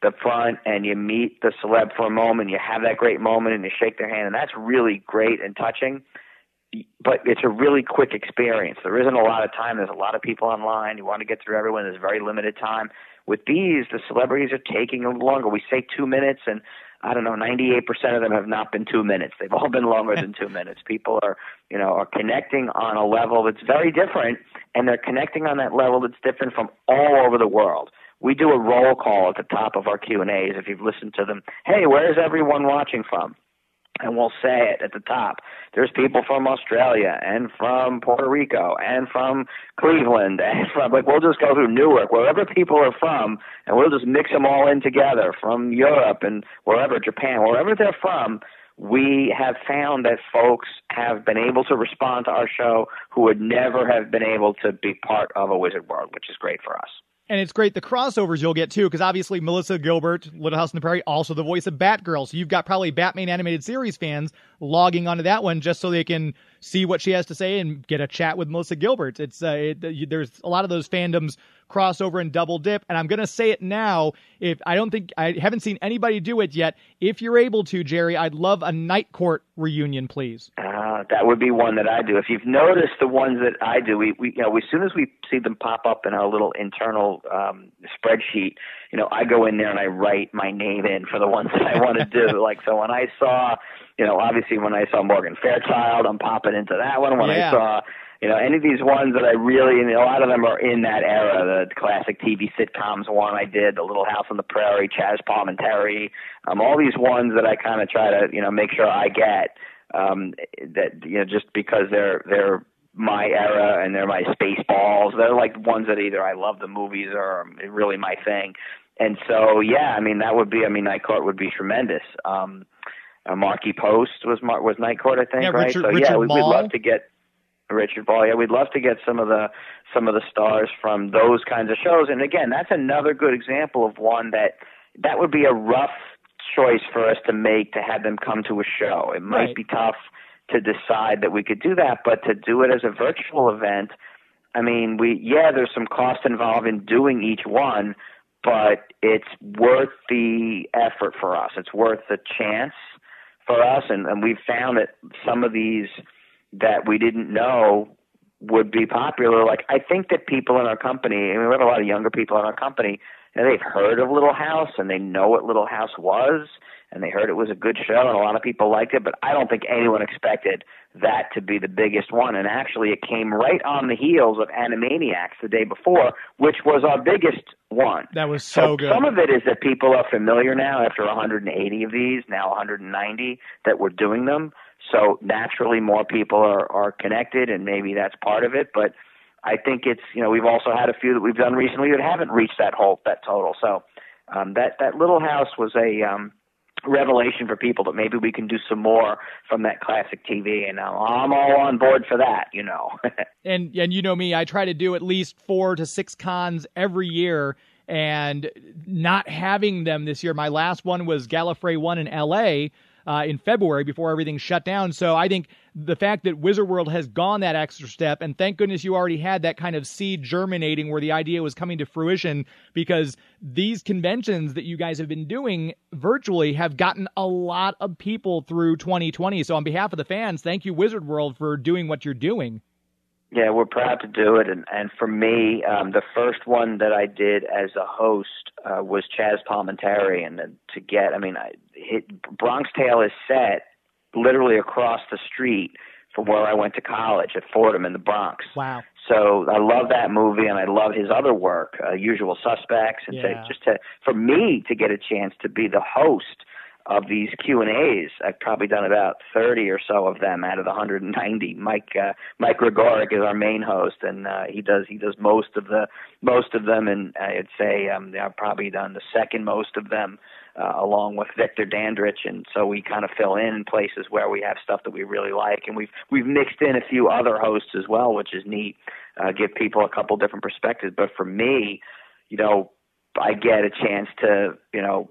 [SPEAKER 8] the front and you meet the celeb for a moment, you have that great moment and you shake their hand, and that's really great and touching. But it's a really quick experience. There isn't a lot of time. There's a lot of people online. You want to get through everyone. There's very limited time. With these, the celebrities are taking a little longer. We say two minutes, and I don't know, 98% of them have not been two minutes. They've all been longer than two minutes. People are, you know, are connecting on a level that's very different, and they're connecting on that level that's different from all over the world. We do a roll call at the top of our Q and A's. If you've listened to them, hey, where's everyone watching from? And we'll say it at the top. There's people from Australia and from Puerto Rico and from Cleveland and from like we'll just go through Newark, wherever people are from, and we'll just mix them all in together from Europe and wherever Japan, wherever they're from. We have found that folks have been able to respond to our show who would never have been able to be part of a Wizard World, which is great for us.
[SPEAKER 3] And it's great the crossovers you'll get too, because obviously Melissa Gilbert, Little House on the Prairie, also the voice of Batgirl. So you've got probably Batman animated series fans logging onto that one just so they can see what she has to say and get a chat with Melissa Gilbert. It's uh, it, there's a lot of those fandoms crossover and double dip. And I'm going to say it now. If I don't think I haven't seen anybody do it yet, if you're able to, Jerry, I'd love a night court reunion, please.
[SPEAKER 8] Uh, that would be one that I do. If you've noticed the ones that I do, we, we you know, as soon as we see them pop up in our little internal um, spreadsheet, you know, I go in there and I write my name in for the ones that I want to do. like so, when I saw, you know, obviously when I saw Morgan Fairchild, I'm popping into that one. When
[SPEAKER 3] yeah.
[SPEAKER 8] I saw you know, any of these ones that I really, and a lot of them are in that era, the classic TV sitcoms one I did, The Little House on the Prairie, Chaz Palminteri, um, all these ones that I kind of try to, you know, make sure I get, um, that, you know, just because they're, they're my era and they're my space balls. They're like ones that either I love the movies or really my thing. And so, yeah, I mean, that would be, I mean, Night Court would be tremendous. Um, uh, Markie Post was Mar- was Night Court, I think,
[SPEAKER 3] Yeah,
[SPEAKER 8] right?
[SPEAKER 3] Richard-
[SPEAKER 8] so
[SPEAKER 3] Richard
[SPEAKER 8] yeah, we, we'd
[SPEAKER 3] Moll.
[SPEAKER 8] love to get Richard Moll. Yeah, we'd love to get some of the some of the stars from those kinds of shows. And again, that's another good example of one that that would be a rough choice for us to make to have them come to a show. It might
[SPEAKER 3] Right.
[SPEAKER 8] be tough to decide that we could do that, but to do it as a virtual event, I mean, we yeah, there's some cost involved in doing each one, but it's worth the effort for us. It's worth the chance for us, and, and we've found that some of these that we didn't know would be popular. Like I think that people in our company, I mean, we have a lot of younger people in our company, and they've heard of Little House and they know what Little House was, and they heard it was a good show, and a lot of people liked it. But I don't think anyone expected that to be the biggest one. And actually, it came right on the heels of Animaniacs the day before, which was our biggest one.
[SPEAKER 3] That was so good.
[SPEAKER 8] Some of it is that people are familiar now after 180 of these, now 190 that we're doing them. So naturally, more people are, are connected, and maybe that's part of it. But I think it's you know we've also had a few that we've done recently that haven't reached that whole that total. So um, that that little house was a um, revelation for people that maybe we can do some more from that classic TV, and I'm all on board for that. You know.
[SPEAKER 3] and and you know me, I try to do at least four to six cons every year, and not having them this year. My last one was Gallifrey one in L.A. Uh, in February before everything shut down. So I think the fact that Wizard World has gone that extra step, and thank goodness you already had that kind of seed germinating where the idea was coming to fruition, because these conventions that you guys have been doing virtually have gotten a lot of people through 2020. So on behalf of the fans, thank you Wizard World for doing what you're doing.
[SPEAKER 8] Yeah, we're proud to do it, and and for me, um, the first one that I did as a host uh, was Chaz Palminteri, and to get, I mean, I, hit, Bronx Tale is set literally across the street from where I went to college at Fordham in the Bronx.
[SPEAKER 3] Wow.
[SPEAKER 8] So I love that movie, and I love his other work, uh, Usual Suspects, and
[SPEAKER 3] Yeah.
[SPEAKER 8] to, just to for me to get a chance to be the host of these Q and A's. I've probably done about thirty or so of them out of the 190. Mike uh, Mike Gregoric is our main host, and uh, he does he does most of the most of them, and I'd say um, I've probably done the second most of them. Uh, along with Victor Dandrich, and so we kind of fill in in places where we have stuff that we really like, and we've we've mixed in a few other hosts as well, which is neat. Uh, give people a couple different perspectives, but for me, you know, I get a chance to, you know,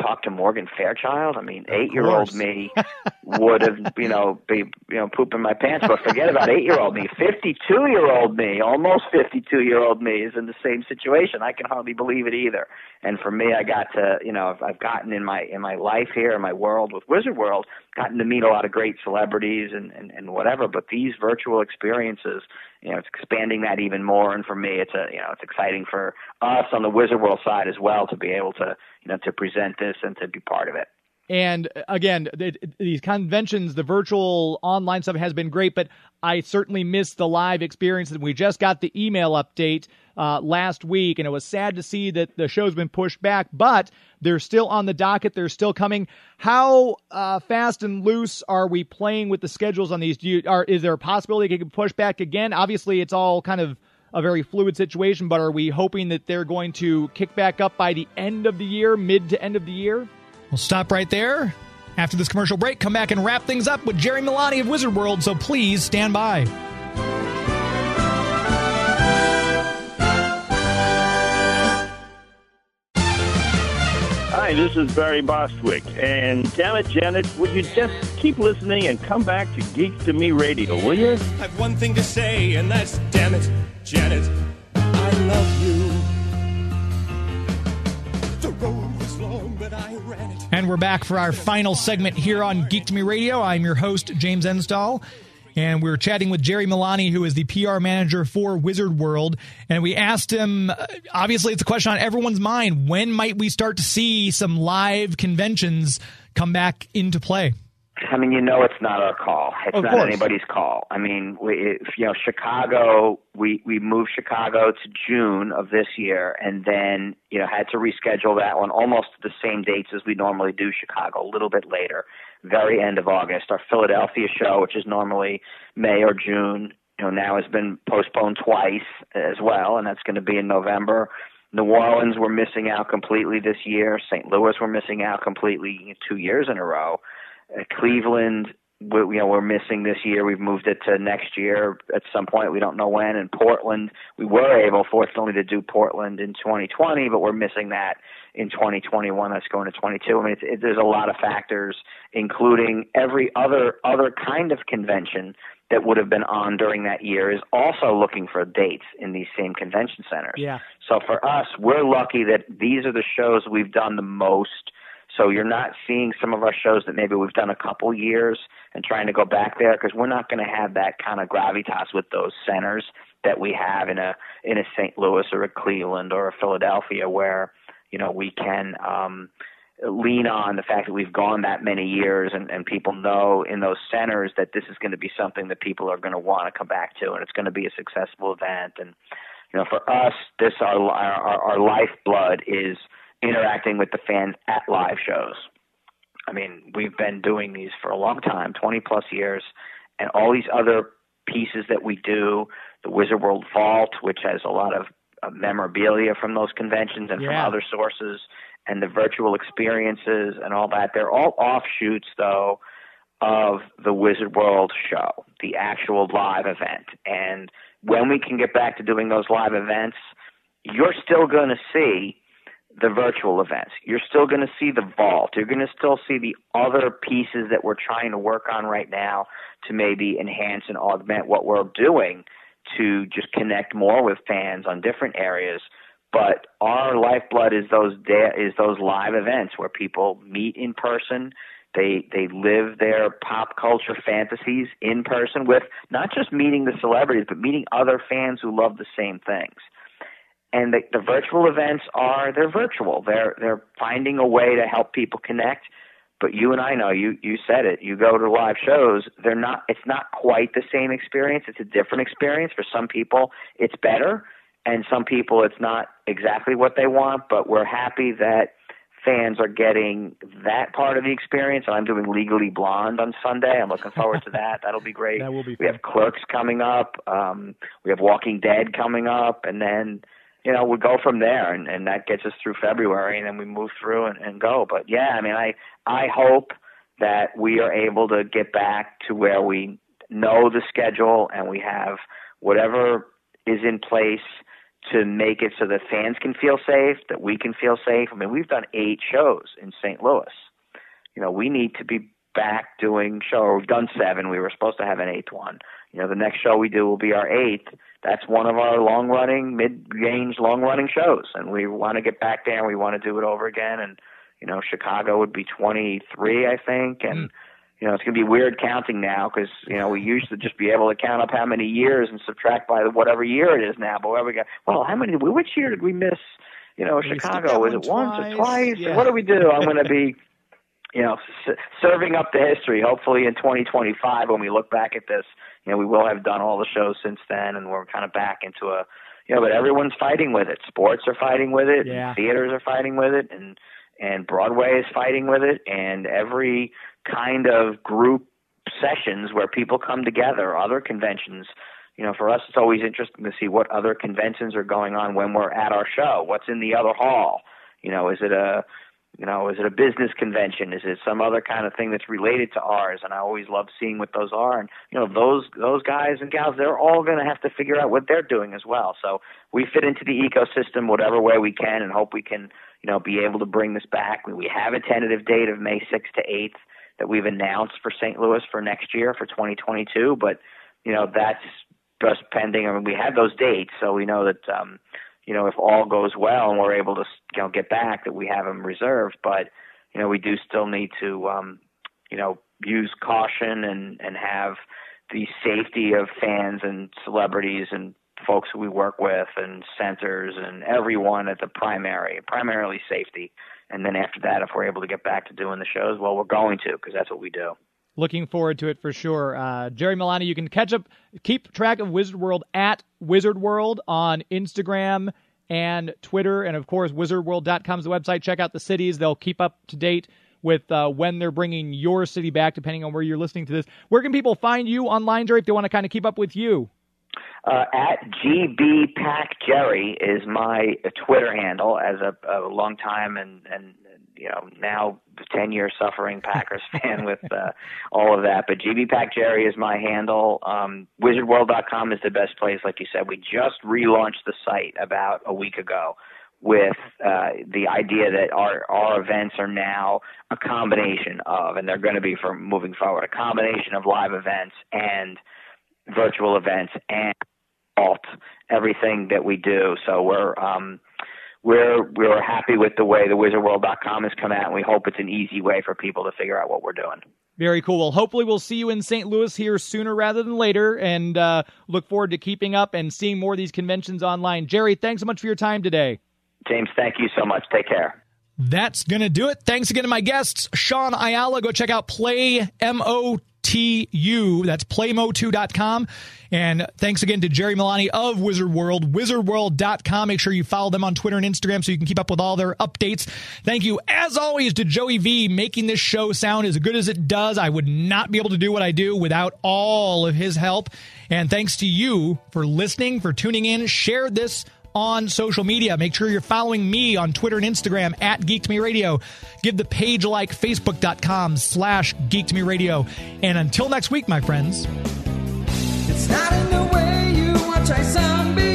[SPEAKER 8] talk to Morgan Fairchild. I mean, eight year old me would have, you know, be, you know, pooping my pants. But forget about eight year old me. Fifty two year old me, almost fifty two year old me, is in the same situation. I can hardly believe it either. And for me, I got to, you know, I've, I've gotten in my in my life here, in my world with Wizard World, gotten to meet a lot of great celebrities and and, and whatever. But these virtual experiences, you know, it's expanding that even more. And for me, it's a, you know, it's exciting for us on the Wizard World side as well to be able to, you know, to present this and to be part of it.
[SPEAKER 9] And uh, again, these conventions, the virtual online stuff has been great, but I certainly missed the live experience. And we just got the email update uh, last week, and it was sad to see that the show's been pushed back, but they're still on the docket. They're still coming. How uh, fast and loose are we playing with the schedules on these? Do you, are, is there a possibility it could push back again? Obviously, it's all kind of a very fluid situation, but are we hoping that they're going to kick back up by the end of the year, mid to end of the year?
[SPEAKER 3] We'll stop right there. After this commercial break, come back and wrap things up with Jerry Milani of Wizard World, so please stand by.
[SPEAKER 11] Hi, this is Barry Bostwick. And damn it, Janet, would you just keep listening and come back to Geek to Me Radio, will you?
[SPEAKER 12] I've one thing to say, and that's damn it, Janet,
[SPEAKER 3] And we're back for our final segment here on Geek to Me Radio. I'm your host, James Enstall. And we are chatting with Jerry Milani, who is the PR manager for Wizard World. And we asked him, uh, obviously, it's a question on everyone's mind. When might we start to see some live conventions come back into play?
[SPEAKER 8] I mean, you know, it's not our call. It's
[SPEAKER 3] Of
[SPEAKER 8] not
[SPEAKER 3] course.
[SPEAKER 8] anybody's call. I mean, we, if, you know, Chicago, we we moved Chicago to June of this year, and then you know had to reschedule that one almost to the same dates as we normally do Chicago, a little bit later, very end of August. Our Philadelphia show, which is normally May or June, you know, now has been postponed twice as well, and that's going to be in November. New Orleans, we're missing out completely this year. St. Louis, we're missing out completely two years in a row. Uh, Cleveland, we, you know, we're missing this year. We've moved it to next year at some point. We don't know when. And Portland, we were able, fortunately, to do Portland in 2020, but we're missing that in 2021. That's going to 22. I mean, it's, it, there's a lot of factors, including every other other kind of convention that would have been on during that year is also looking for dates in these same convention centers.
[SPEAKER 9] Yeah.
[SPEAKER 8] So for us, we're lucky that these are the shows we've done the most. So you're not seeing some of our shows that maybe we've done a couple years and trying to go back there because we're not going to have that kind of gravitas with those centers that we have in a in a St. Louis or a Cleveland or a Philadelphia where you know we can um lean on the fact that we've gone that many years and, and people know in those centers that this is going to be something that people are going to want to come back to and it's going to be a successful event and you know for us this our our, our lifeblood is interacting with the fans at live shows i mean we've been doing these for a long time 20 plus years and all these other pieces that we do the wizard world vault which has a lot of uh, memorabilia from those conventions and from other sources and the virtual experiences and all that. They're all offshoots, though, of the Wizard World show, the actual live event. And when we can get back to doing those live events, you're still going to see the virtual events. You're still going to see the vault. You're going to still see the other pieces that we're trying to work on right now to maybe enhance and augment what we're doing to just connect more with fans on different areas. But our lifeblood is those is those live events where people meet in person. They they live their pop culture fantasies in person with not just meeting the celebrities, but meeting other fans who love the same things and the, the virtual events are they're virtual. They're they're finding a way to help people connect. But you and I know you you said it. You go to live shows, they're not. It's not quite the same experience. It's a different experience. For some people, it's better, and some people it's not exactly what they want. But we're happy that fans are getting that part of the experience. And I'm doing Legally Blonde on Sunday. I'm looking forward to that. That'll be great.
[SPEAKER 9] That will be
[SPEAKER 8] We have Clerks coming up. Um, we have Walking Dead coming up, and then you know we go from there, and, and that gets us through February, and then we move through and, and go. But yeah, I mean, I I hope that we are able to get back to where we know the schedule and we have whatever is in place to make it so that fans can feel safe, that we can feel safe. I mean, we've done eight shows in St. Louis. You know, we need to be back doing show. We've done seven. We were supposed to have an eighth one. You know, the next show we do will be our eighth. That's one of our long running, mid range, long running shows. And we want to get back there and we want to do it over again. And, you know, Chicago would be 23, I think. And, mm. you know, it's going to be weird counting now because, you know, we used to just be able to count up how many years and subtract by whatever year it is now. But where we got, well, how many, which year did we miss? You know, Chicago, was it once or twice? Yeah. What do we do? I'm going to be you know, s- serving up the history. Hopefully, in 2025, when we look back at this, you know, we will have done all the shows since then, and we're kind of back into a, you know, but everyone's fighting with it. Sports are fighting with it.
[SPEAKER 3] Yeah.
[SPEAKER 8] Theaters are fighting with it, and and Broadway is fighting with it, and every kind of group sessions where people come together, other conventions. You know, for us, it's always interesting to see what other conventions are going on when we're at our show. What's in the other hall? You know, is it a you know, is it a business convention? Is it some other kind of thing that's related to ours? And I always love seeing what those are. And you know, those those guys and gals, they're all going to have to figure out what they're doing as well. So we fit into the ecosystem whatever way we can, and hope we can, you know, be able to bring this back. We have a tentative date of May 6th to 8th that we've announced for St. Louis for next year for 2022. But you know, that's just pending. I mean, we have those dates, so we know that. um you know, if all goes well and we're able to, you know, get back, that we have them reserved. But, you know, we do still need to, um, you know, use caution and and have the safety of fans and celebrities and folks we work with and centers and everyone at the primary, primarily safety. And then after that, if we're able to get back to doing the shows, well, we're going to because that's what we do.
[SPEAKER 3] Looking forward to it for sure. Uh, Jerry Milani, you can catch up, keep track of Wizard World at Wizard World on Instagram and Twitter. And of course, wizardworld.com is the website. Check out the cities. They'll keep up to date with uh, when they're bringing your city back, depending on where you're listening to this. Where can people find you online, Jerry, if they want to kind of keep up with you?
[SPEAKER 8] Uh, at Jerry is my Twitter handle as a, a long time and, and you know now ten year suffering Packers fan with uh, all of that. But GB Pack Jerry is my handle. Um, WizardWorld.com is the best place, like you said. We just relaunched the site about a week ago with uh, the idea that our our events are now a combination of, and they're going to be for moving forward, a combination of live events and virtual events and alt everything that we do. So we're um, we're we're happy with the way the wizardworld.com has come out and we hope it's an easy way for people to figure out what we're doing.
[SPEAKER 3] Very cool. Well hopefully we'll see you in st louis here sooner rather than later and uh, look forward to keeping up and seeing more of these conventions online. Jerry thanks so much for your time today.
[SPEAKER 8] James thank you so much. Take care.
[SPEAKER 13] That's going to do it. Thanks again to my guests, Shaun Ayala. Go check out Play MOT PlayMotu. That's playmotu.com. And thanks again to Jerry Milani of Wizard World, wizardworld.com. Make sure you follow them on Twitter and Instagram so you can keep up with all their updates. Thank you, as always, to Joey V making this show sound as good as it does. I would not be able to do what I do without all of his help. And thanks to you for listening, for tuning in. Share this on social media. Make sure you're following me on Twitter and Instagram at Geek Me Radio. Give the page like facebook.com slash Geek Me Radio. And until next week, my friends.
[SPEAKER 14] It's not in the way you watch I.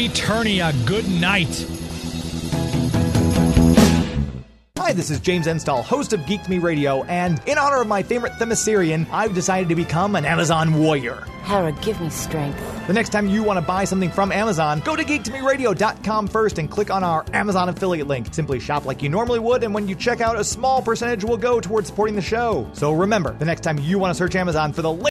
[SPEAKER 13] Eternia. Good night.
[SPEAKER 3] Hi, this is James Enstall, host of Geeked Me Radio, and in honor of my favorite Themyscirian, I've decided to become an Amazon warrior.
[SPEAKER 6] Hera, give me strength.
[SPEAKER 3] The next time you want to buy something from Amazon, go to geektomeradio.com first and click on our Amazon affiliate link. Simply shop like you normally would, and when you check out, a small percentage will go towards supporting the show. So remember, the next time you want to search Amazon for the